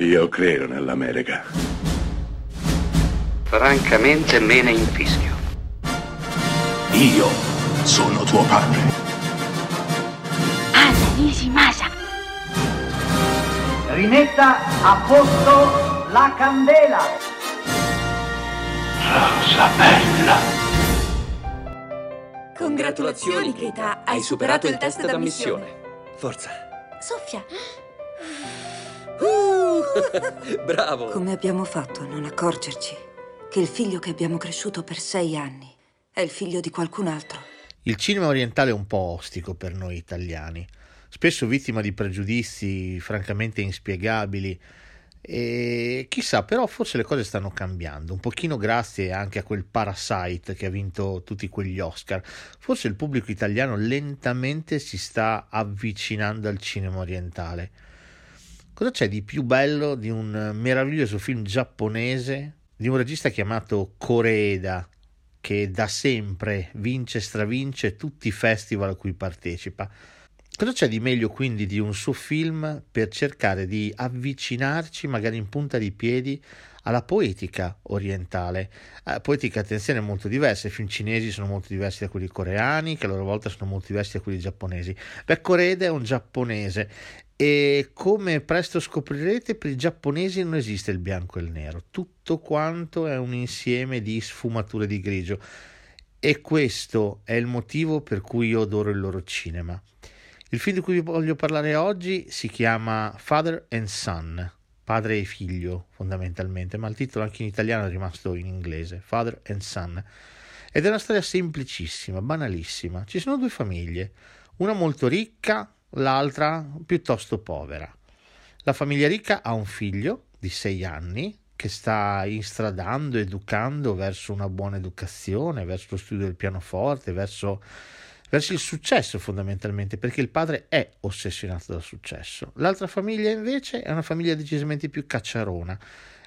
Io credo nell'America. Francamente me ne infischio. Io sono tuo padre. Anna Nishimasa. Rimetta a posto la candela. Rosa bella. Congratulazioni, Keita, hai superato il test d'ammissione. Forza. Soffia. Bravo. Come abbiamo fatto a non accorgerci che il figlio che abbiamo cresciuto per sei anni è il figlio di qualcun altro? Il cinema orientale è un po' ostico per noi italiani, spesso vittima di pregiudizi francamente inspiegabili. E chissà, però forse le cose stanno cambiando, un pochino grazie anche a quel Parasite che ha vinto tutti quegli Oscar. Forse il pubblico italiano lentamente si sta avvicinando al cinema orientale. Cosa c'è di più bello di un meraviglioso film giapponese di un regista chiamato Koreeda che da sempre vince e stravince tutti i festival a cui partecipa? Cosa c'è di meglio quindi di un suo film per cercare di avvicinarci, magari in punta di piedi, alla poetica orientale? Eh, poetica, attenzione, molto diversa. I film cinesi sono molto diversi da quelli coreani, che a loro volta sono molto diversi da quelli giapponesi. Beh, Koreeda è un giapponese e come presto scoprirete, per i giapponesi non esiste il bianco e il nero, tutto quanto è un insieme di sfumature di grigio. E questo è il motivo per cui io adoro il loro cinema. Il film di cui vi voglio parlare oggi si chiama Father and Son, padre e figlio fondamentalmente, ma il titolo anche in italiano è rimasto in inglese, Father and Son. Ed è una storia semplicissima, banalissima. Ci sono due famiglie, una molto ricca, l'altra piuttosto povera. La famiglia ricca ha un figlio di sei anni che sta instradando, educando verso una buona educazione, verso lo studio del pianoforte, verso verso il successo fondamentalmente, perché il padre è ossessionato dal successo. L'altra famiglia invece è una famiglia decisamente più cacciarona.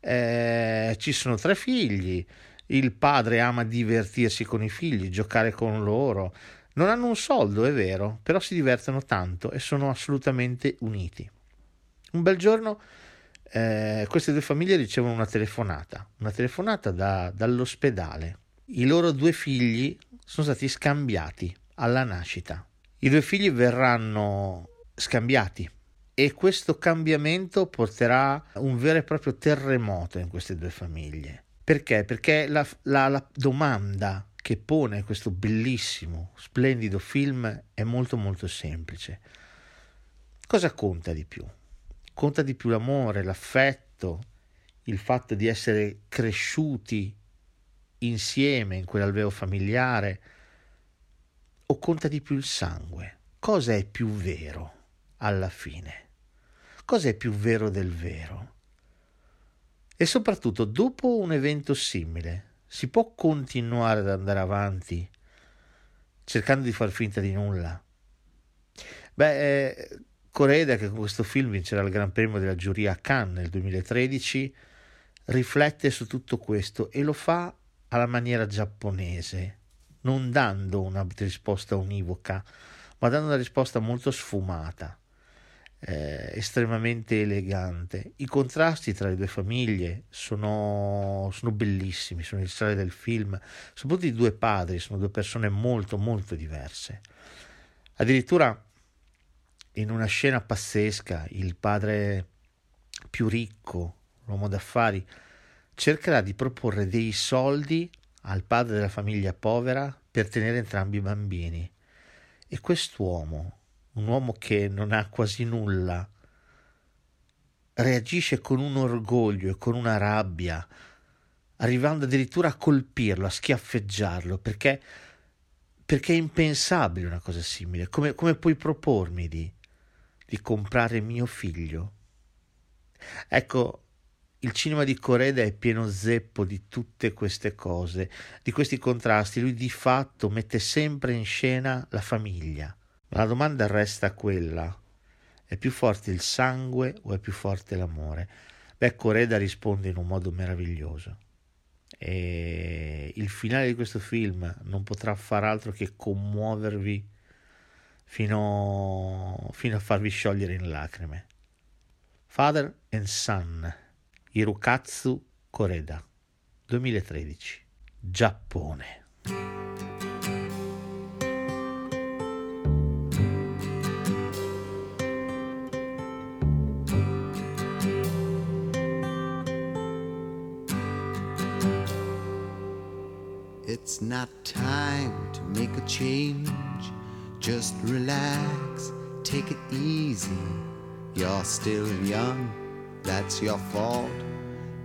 Eh, ci sono tre figli, il padre ama divertirsi con i figli, giocare con loro. Non hanno un soldo, è vero, però si divertono tanto e sono assolutamente uniti. Un bel giorno eh, queste due famiglie ricevono una telefonata, una telefonata da, dall'ospedale. I loro due figli sono stati scambiati alla nascita. I due figli verranno scambiati e questo cambiamento porterà un vero e proprio terremoto in queste due famiglie. Perché? Perché la, la, la domanda che pone questo bellissimo, splendido film è molto molto semplice. Cosa conta di più? Conta di più l'amore, l'affetto, il fatto di essere cresciuti insieme in quell'alveo familiare, o conta di più il sangue? Cosa è più vero alla fine? Cosa è più vero del vero? E soprattutto, dopo un evento simile, si può continuare ad andare avanti cercando di far finta di nulla? Beh, eh, Coreda, che con questo film vincerà il Gran Premio della giuria a Cannes nel 2013, riflette su tutto questo e lo fa alla maniera giapponese, non dando una risposta univoca, ma dando una risposta molto sfumata, eh, estremamente elegante. I contrasti tra le due famiglie sono, sono bellissimi, sono il sale del film, soprattutto i due padri, sono due persone molto molto diverse. Addirittura in una scena pazzesca il padre più ricco, l'uomo d'affari, cercherà di proporre dei soldi al padre della famiglia povera per tenere entrambi i bambini. E quest'uomo, un uomo che non ha quasi nulla, reagisce con un orgoglio e con una rabbia, arrivando addirittura a colpirlo, a schiaffeggiarlo, perché, perché è impensabile una cosa simile. Come, come puoi propormi di, di comprare mio figlio? Ecco, il cinema di Coreda è pieno zeppo di tutte queste cose, di questi contrasti. Lui di fatto mette sempre in scena la famiglia. Ma la domanda resta quella: è più forte il sangue o è più forte l'amore? Beh, Coreda risponde in un modo meraviglioso. E il finale di questo film non potrà far altro che commuovervi fino, fino a farvi sciogliere in lacrime. Father and Son, Hirokatsu Koreda, 2013, Giappone. It's not time to make a change. Just relax, take it easy. You're still young, that's your fault.